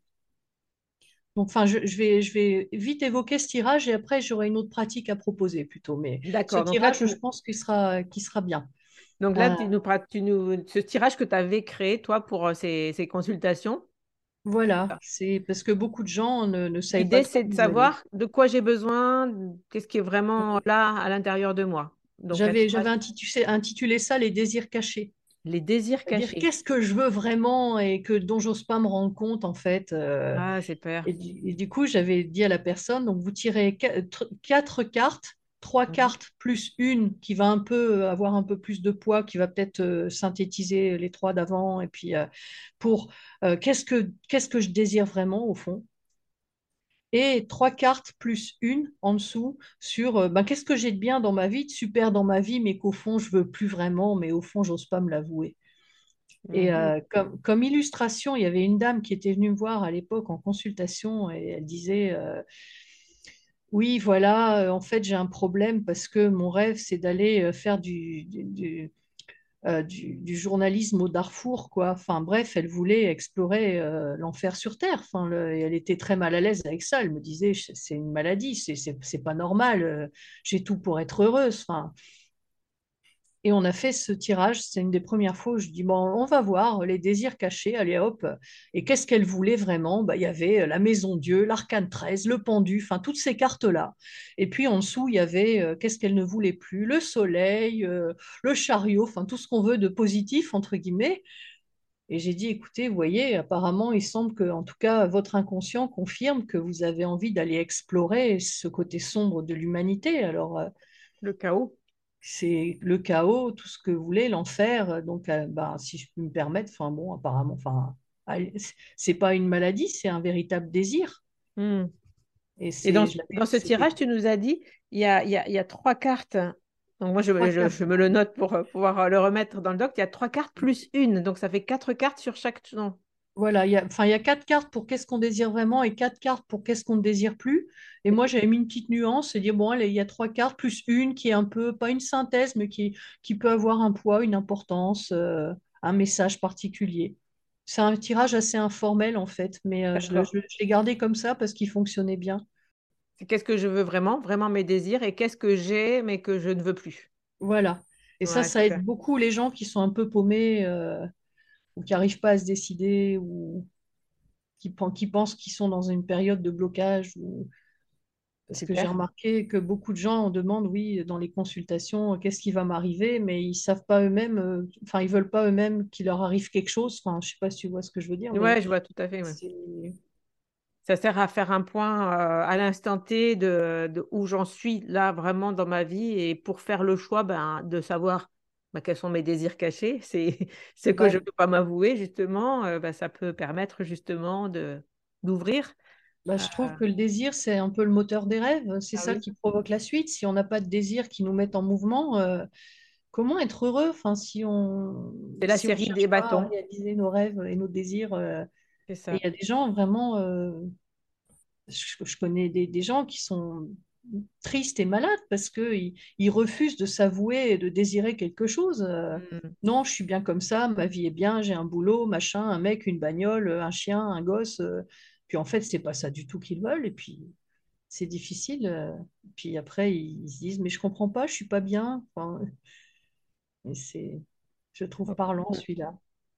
Donc, enfin, je, je, vais, je vais vite évoquer ce tirage et après j'aurai une autre pratique à proposer plutôt. Mais ce tirage, je pense qu'il sera, qu'il sera bien. Donc là, tu nous, tu nous, ce tirage que tu avais créé, toi, pour euh, ces, ces consultations? Voilà, c'est parce que beaucoup de gens ne, ne savent pas. L'idée, c'est de savoir de quoi j'ai besoin, qu'est-ce qui est vraiment là à l'intérieur de moi. J'avais intitulé, intitulé ça les désirs cachés. Les désirs cachés. Qu'est-ce que je veux vraiment et que dont j'ose pas me rendre compte en fait. Euh, ah, c'est peur. Et, et, du coup, j'avais dit à la personne, donc vous tirez quatre cartes trois mhm. cartes plus une qui va un peu euh, avoir un peu plus de poids, qui va peut-être euh, synthétiser les trois d'avant, et puis euh, pour qu'est-ce que qu'est-ce que je désire vraiment au fond? Et trois cartes plus une en dessous sur ben, qu'est-ce que j'ai de bien dans ma vie, de super dans ma vie, mais qu'au fond je veux plus vraiment, mais au fond j'ose pas me l'avouer. Et mhm. comme, comme, illustration, il y avait une dame qui était venue me voir à l'époque en consultation et elle disait oui, voilà, euh, en fait, j'ai un problème parce que mon rêve, c'est d'aller euh, faire du, euh, du, journalisme au Darfour, quoi. Enfin, bref, elle voulait explorer l'enfer sur Terre. Elle était très mal à l'aise avec ça. Elle me disait, c'est une maladie, c'est pas normal, j'ai tout pour être heureuse. Et on a fait ce tirage. C'est une des premières fois où je dis bon, on va voir les désirs cachés. Allez hop. Et qu'est-ce qu'elle voulait vraiment? Bah, Il y avait la Maison Dieu, l'arcane 13, le pendu, enfin toutes ces cartes-là. Et puis en dessous, il y avait euh, qu'est-ce qu'elle ne voulait plus? Le soleil, euh, le chariot, enfin tout ce qu'on veut de positif, entre guillemets. Et j'ai dit, écoutez, vous voyez, apparemment, il semble que, en tout cas, votre inconscient confirme que vous avez envie d'aller explorer ce côté sombre de l'humanité. Alors, euh, le chaos c'est le chaos, tout ce que vous voulez, l'enfer. Donc, euh, bah, si je peux me permettre, enfin bon, apparemment, enfin, c'est pas une maladie, c'est un véritable désir. Hmm. Et, dans, ce tirage, tu nous as dit, il y a, y a, trois cartes. Donc moi, je, je, me le note pour pouvoir le remettre dans le doc. Il y a trois cartes plus une, donc ça fait quatre cartes sur chaque. Voilà, il y a, enfin, il y a quatre cartes pour qu'est-ce qu'on désire vraiment et quatre cartes pour qu'est-ce qu'on ne désire plus. Et moi, j'avais mis une petite nuance et dire, bon, il y a trois cartes plus une qui est un peu, pas une synthèse, mais qui, qui peut avoir un poids, une importance, euh, un message particulier. C'est un tirage assez informel, en fait, mais euh, je, l'ai gardé comme ça parce qu'il fonctionnait bien. Qu'est-ce que je veux vraiment, vraiment mes désirs, et qu'est-ce que j'ai, mais que je ne veux plus. Voilà. Et ça, ça aide beaucoup les gens qui sont un peu paumés. Euh, ou qui n'arrivent pas à se décider, ou qui, qui pensent qu'ils sont dans une période de blocage. Ou... Parce que j'ai remarqué que beaucoup de gens demandent, oui, dans les consultations, qu'est-ce qui va m'arriver, mais ils savent pas eux-mêmes, euh, enfin, ils veulent pas eux-mêmes qu'il leur arrive quelque chose. Enfin, je sais pas si tu vois ce que je veux dire. Oui, je vois tout à fait. Ça sert à faire un point euh, à l'instant T de, de où j'en suis là vraiment dans ma vie et pour faire le choix ben, de savoir bah, quels sont mes désirs cachés, c'est ce que je ne peux pas m'avouer, justement, euh, bah, ça peut permettre justement d'ouvrir. Bah, je trouve que le désir, c'est un peu le moteur des rêves, c'est ah ça qui provoque la suite. Si on n'a pas de désir qui nous met en mouvement, euh, comment être heureux? Enfin, si on, C'est la série des bâtons. À réaliser nos rêves et nos désirs. Euh, il y a des gens vraiment... Je, connais des, des gens qui sont triste et malade parce qu'il il refuse de s'avouer et de désirer quelque chose. Euh, mm. Non, je suis bien comme ça, ma vie est bien, j'ai un boulot, machin, un mec, une bagnole, un chien, un gosse. Euh. Puis en fait, c'est pas ça du tout qu'ils veulent. Et puis, c'est difficile. Euh. Puis après, ils, se disent, mais je comprends pas, je suis pas bien. Enfin, c'est, je trouve parlant celui-là.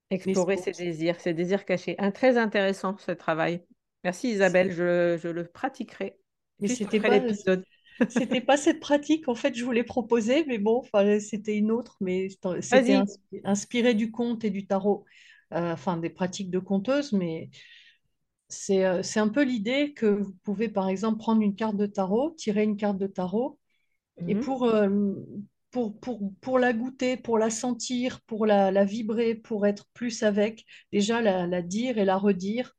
Explorer ses désirs, ses désirs cachés. Un très intéressant ce travail. Merci Isabelle, je, je le pratiquerai. Mais c'était pas, c'était pas cette pratique en fait je voulais proposer, mais bon, c'était une autre, mais c'était inspiré du conte et du tarot, euh, enfin des pratiques de conteuse, mais c'est euh, c'est un peu l'idée que vous pouvez par exemple prendre une carte de tarot, tirer une carte de tarot, et mhm. pour, euh, pour, pour, pour, la goûter, pour la sentir, pour la, la vibrer, pour être plus avec, déjà la, la, dire et la redire.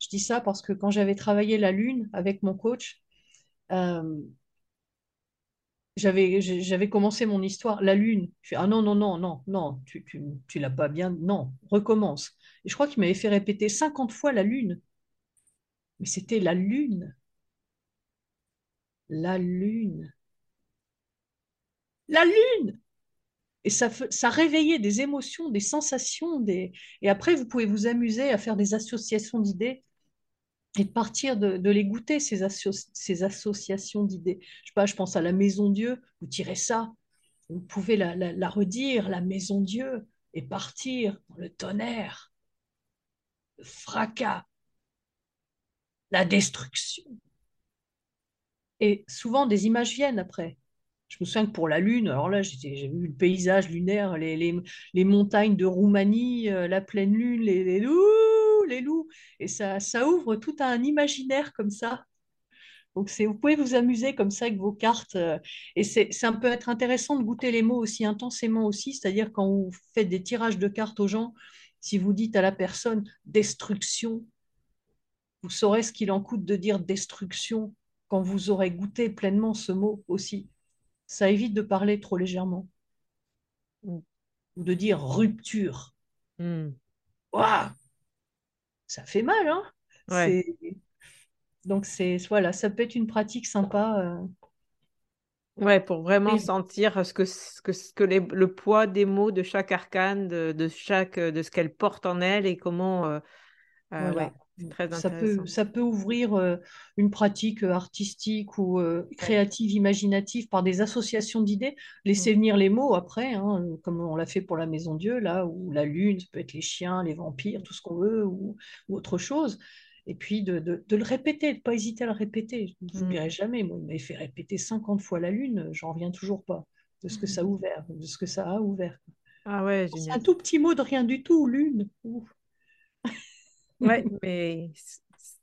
Je dis ça parce que quand j'avais travaillé la lune avec mon coach, euh, j'avais, j'avais commencé mon histoire, la lune. Je fais, ah non, non, non, non, non, tu, tu, tu l'as pas bien, non, recommence. Et je crois qu'il m'avait fait répéter 50 fois la lune. Mais c'était la lune. La lune. La lune et ça, ça réveillait des émotions, des sensations. Des... Et après, vous pouvez vous amuser à faire des associations d'idées et de partir de, les goûter, ces, associations d'idées. Je pense à la Maison Dieu, vous tirez ça, vous pouvez la, redire, la Maison Dieu, et partir dans le tonnerre, le fracas, la destruction. Et souvent, des images viennent après. Je me souviens que pour la Lune, alors là, j'ai vu le paysage lunaire, les montagnes de Roumanie, euh, la pleine Lune, les, les, loups, les loups. Et ça, ça ouvre tout un imaginaire comme ça. Donc, vous pouvez vous amuser comme ça avec vos cartes. Euh, et c'est un peu être intéressant de goûter les mots aussi intensément aussi. C'est-à-dire quand vous faites des tirages de cartes aux gens, si vous dites à la personne destruction, vous saurez ce qu'il en coûte de dire destruction quand vous aurez goûté pleinement ce mot aussi ça évite de parler trop légèrement. Mm. Ou de dire rupture. Mm. Ça fait mal, hein Donc, c'est voilà, ça peut être une pratique sympa. Euh. Ouais, pour vraiment sentir ce que, ce que, ce que le poids des mots de chaque arcane, de, chaque, de ce qu'elle porte en elle et comment. Euh, ça peut, ça peut ouvrir euh, une pratique euh, artistique ou euh, créative, imaginative par des associations d'idées. Laisser mm. venir les mots après, hein, comme on l'a fait pour la Maison Dieu, là, ou la lune, ça peut être les chiens, les vampires, tout ce qu'on veut, ou, autre chose. Et puis de, de, le répéter, de ne pas hésiter à le répéter. Je n'oublierai mm. jamais. Moi, il m'avait fait répéter 50 fois la lune, j'en reviens toujours pas de ce que ça a ouvert, de ce que ça a ouvert. Ah ouais, C'est un tout petit mot de rien du tout, lune. Ouais, mais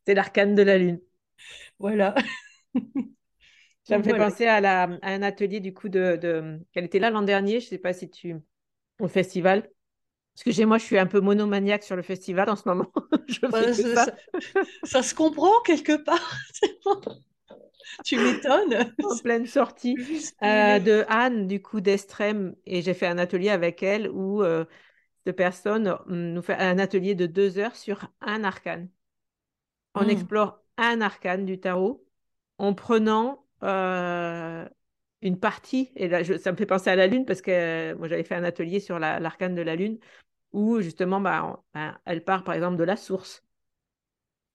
c'est l'arcane de la lune. Voilà. Ça me fait penser à, la, un atelier du coup de, de... qu'elle était là l'an dernier, je ne sais pas si tu au festival. Parce que j'ai moi, je suis un peu monomaniaque sur le festival en ce moment. je bah, ça. Ça, se comprend quelque part. tu m'étonnes. En pleine sortie euh, de Anne, du coup, d'Estrême. Et j'ai fait un atelier avec elle où euh, de personnes nous fait un atelier de deux heures sur un arcane. On hmm. explore un arcane du tarot en prenant euh, une partie, et là ça me fait penser à la lune parce que euh, moi j'avais fait un atelier sur l'arcane de la lune où justement bah, ben, elle part par exemple de la source.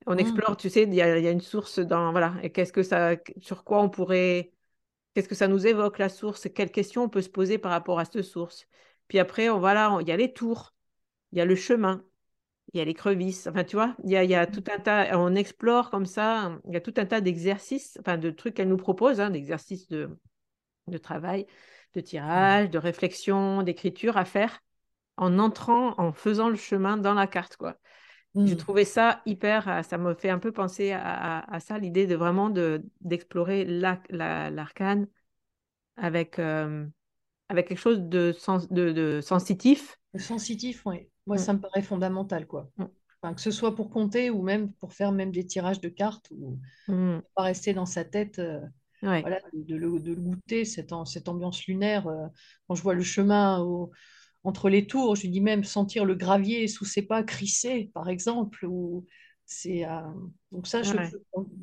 On hmm. explore, tu sais, il y, a une source dans voilà, et qu'est-ce que ça, sur quoi on pourrait, qu'est-ce que ça nous évoque la source, quelles questions on peut se poser par rapport à cette source. Puis après, on, voilà, il y a les tours, il y a le chemin, il y a les crevisses. Enfin, tu vois, il y a, y a tout un tas, on explore comme ça, il y a tout un tas d'exercices, enfin, de trucs qu'elle nous propose, hein, d'exercices de, de travail, de tirage, de réflexion, d'écriture à faire en entrant, en faisant le chemin dans la carte, quoi. Je mmh. trouvais ça hyper, euh, ça me fait un peu penser à, ça, l'idée de vraiment d'explorer l'arcane avec, euh, avec quelque chose de, sens, de, de sensitif. sensitif, oui. Moi, mm. ça me paraît fondamental, quoi. Mm. Enfin, que ce soit pour compter ou même pour faire même des tirages de cartes ou mm. pas rester dans sa tête. Euh, voilà, de, le, de, goûter cette, cette ambiance lunaire. Euh, quand je vois le chemin entre les tours, je dis même sentir le gravier sous ses pas crisser, par exemple, ou c'est euh, donc ça,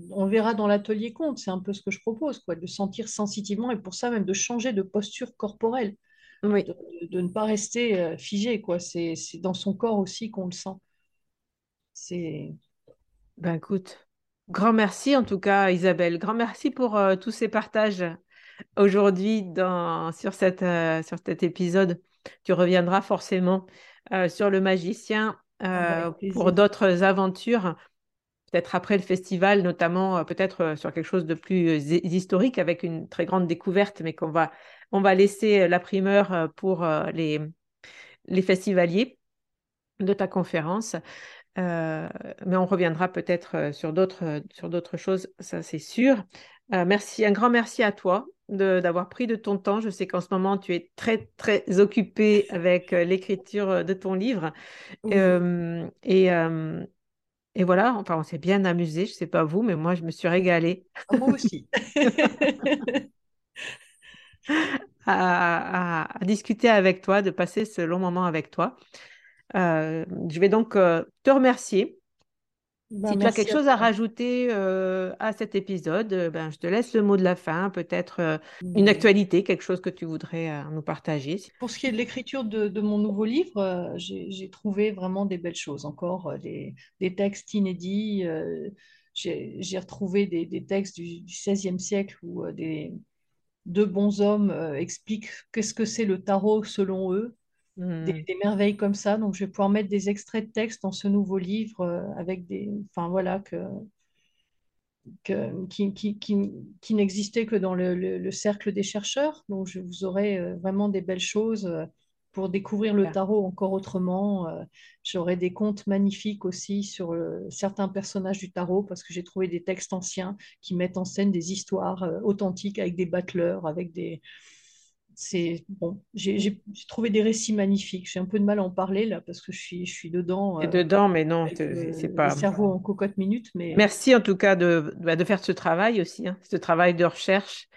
on, verra dans l'atelier compte. C'est un peu ce que je propose, quoi, de sentir sensitivement et pour ça même de changer de posture corporelle, oui. de, ne pas rester euh, figé, quoi. C'est dans son corps aussi qu'on le sent. C'est. Ben écoute, grand merci en tout cas, Isabelle. Grand merci pour euh, tous ces partages aujourd'hui dans sur cette sur cet épisode. Tu reviendras forcément sur le magicien ah bah, euh, pour d'autres aventures, peut-être après le festival, notamment euh, peut-être euh, sur quelque chose de plus historique avec une très grande découverte, mais qu'on va, on va laisser la primeur pour les, les festivaliers de ta conférence. mais on reviendra peut-être sur d'autres sur d'autres choses, ça c'est sûr. Merci, un grand merci à toi d'avoir pris de ton temps. Je sais qu'en ce moment, tu es très, très occupé avec euh, l'écriture euh, de ton livre. Euh, et, et, voilà, enfin, on s'est bien amusé. Je ne sais pas vous, mais moi, je me suis régalée. Ah, moi aussi. à, discuter avec toi, de passer ce long moment avec toi. Euh, je vais donc euh, te remercier. Bah, si tu as quelque chose à, rajouter euh, à cet épisode, ben, je te laisse le mot de la fin, peut-être une actualité, quelque chose que tu voudrais nous partager. Pour ce qui est de l'écriture de, mon nouveau livre, j'ai trouvé vraiment des belles choses, encore des, textes inédits. j'ai retrouvé des, textes du, XVIe siècle où des, deux bons hommes expliquent qu'est-ce que c'est le tarot selon eux. Hmm. Des, merveilles comme ça. Donc, je vais pouvoir mettre des extraits de texte dans ce nouveau livre euh, avec des. Enfin, voilà, que, que, qui, qui, qui, n'existait que dans le, le, cercle des chercheurs. Donc, je vous aurai euh, vraiment des belles choses euh, pour découvrir le tarot encore autrement. J'aurai des contes magnifiques aussi sur certains personnages du tarot parce que j'ai trouvé des textes anciens qui mettent en scène des histoires authentiques avec des battleurs, avec des, c'est bon, j'ai trouvé des récits magnifiques. J'ai un peu de mal à en parler là parce que je suis, je suis dedans. Euh, dedans, mais non, c'est pas. Le cerveau en cocotte minute, mais. Merci en tout cas de, bah, de faire ce travail aussi, hein, ce travail de recherche,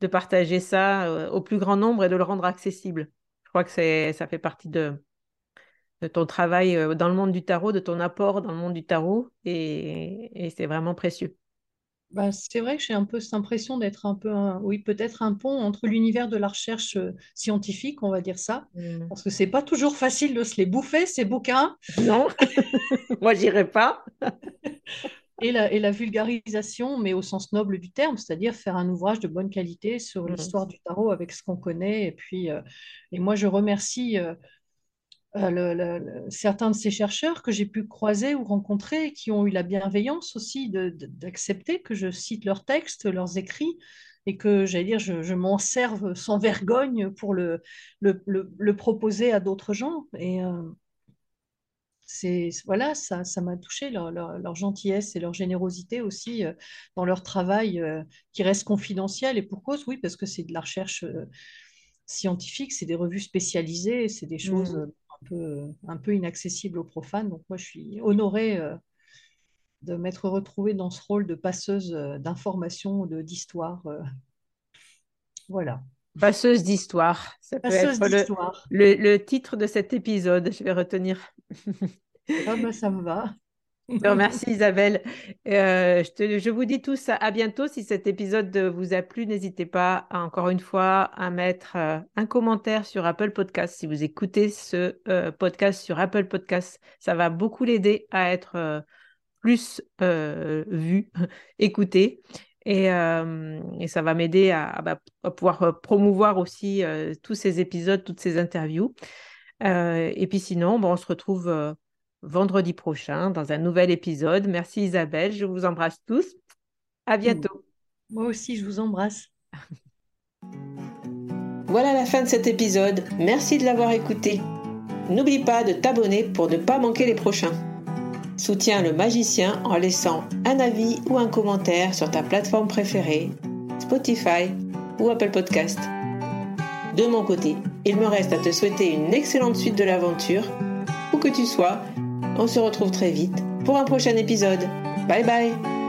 de partager ça euh, au plus grand nombre et de le rendre accessible. Je crois que ça fait partie de, de ton travail euh, dans le monde du tarot, de ton apport dans le monde du tarot, et, et c'est vraiment précieux. Bah, c'est vrai que j'ai un peu cette impression d'être un peu, oui, peut-être un pont entre l'univers de la recherche euh, scientifique, on va dire ça, mmh. parce que c'est pas toujours facile de se les bouffer, ces bouquins. Non, moi j'irai pas. et, la, et la vulgarisation, mais au sens noble du terme, c'est-à-dire faire un ouvrage de bonne qualité sur mmh. l'histoire du tarot avec ce qu'on connaît. Et puis, euh, et moi je remercie. Euh, euh, certains de ces chercheurs que j'ai pu croiser ou rencontrer qui ont eu la bienveillance aussi d'accepter que je cite leurs textes, leurs écrits, et que, j'allais dire, je, m'en serve sans vergogne pour le, le, proposer à d'autres gens. Et euh, c'est voilà, ça ça m'a touché, leur, gentillesse et leur générosité aussi euh, dans leur travail qui reste confidentiel. Et pour cause, oui, parce que c'est de la recherche scientifique, c'est des revues spécialisées, c'est des choses... Mmh peu, un peu inaccessible aux profanes. Donc moi, je suis honorée euh, de m'être retrouvée dans ce rôle de passeuse euh, d'information, d'histoire. Euh. Voilà. Passeuse d'histoire. Ça peut être le, le, titre de cet épisode. Je vais retenir. ah ben, ça me va. Merci Isabelle. Euh, je, vous dis tous à, bientôt. Si cet épisode vous a plu, n'hésitez pas encore une fois à mettre euh, un commentaire sur Apple Podcast. Si vous écoutez ce euh, podcast sur Apple Podcast, ça va beaucoup l'aider à être plus vu, écouté. Et, ça va m'aider bah, à, pouvoir promouvoir aussi tous ces épisodes, toutes ces interviews. et puis sinon, bon, on se retrouve vendredi prochain dans un nouvel épisode. Merci Isabelle, je vous embrasse tous. À bientôt. Moi aussi, je vous embrasse. Voilà la fin de cet épisode. Merci de l'avoir écouté. N'oublie pas de t'abonner pour ne pas manquer les prochains. Soutiens le magicien en laissant un avis ou un commentaire sur ta plateforme préférée, Spotify ou Apple Podcast. De mon côté, il me reste à te souhaiter une excellente suite de l'aventure, où que tu sois on se retrouve très vite pour un prochain épisode. Bye bye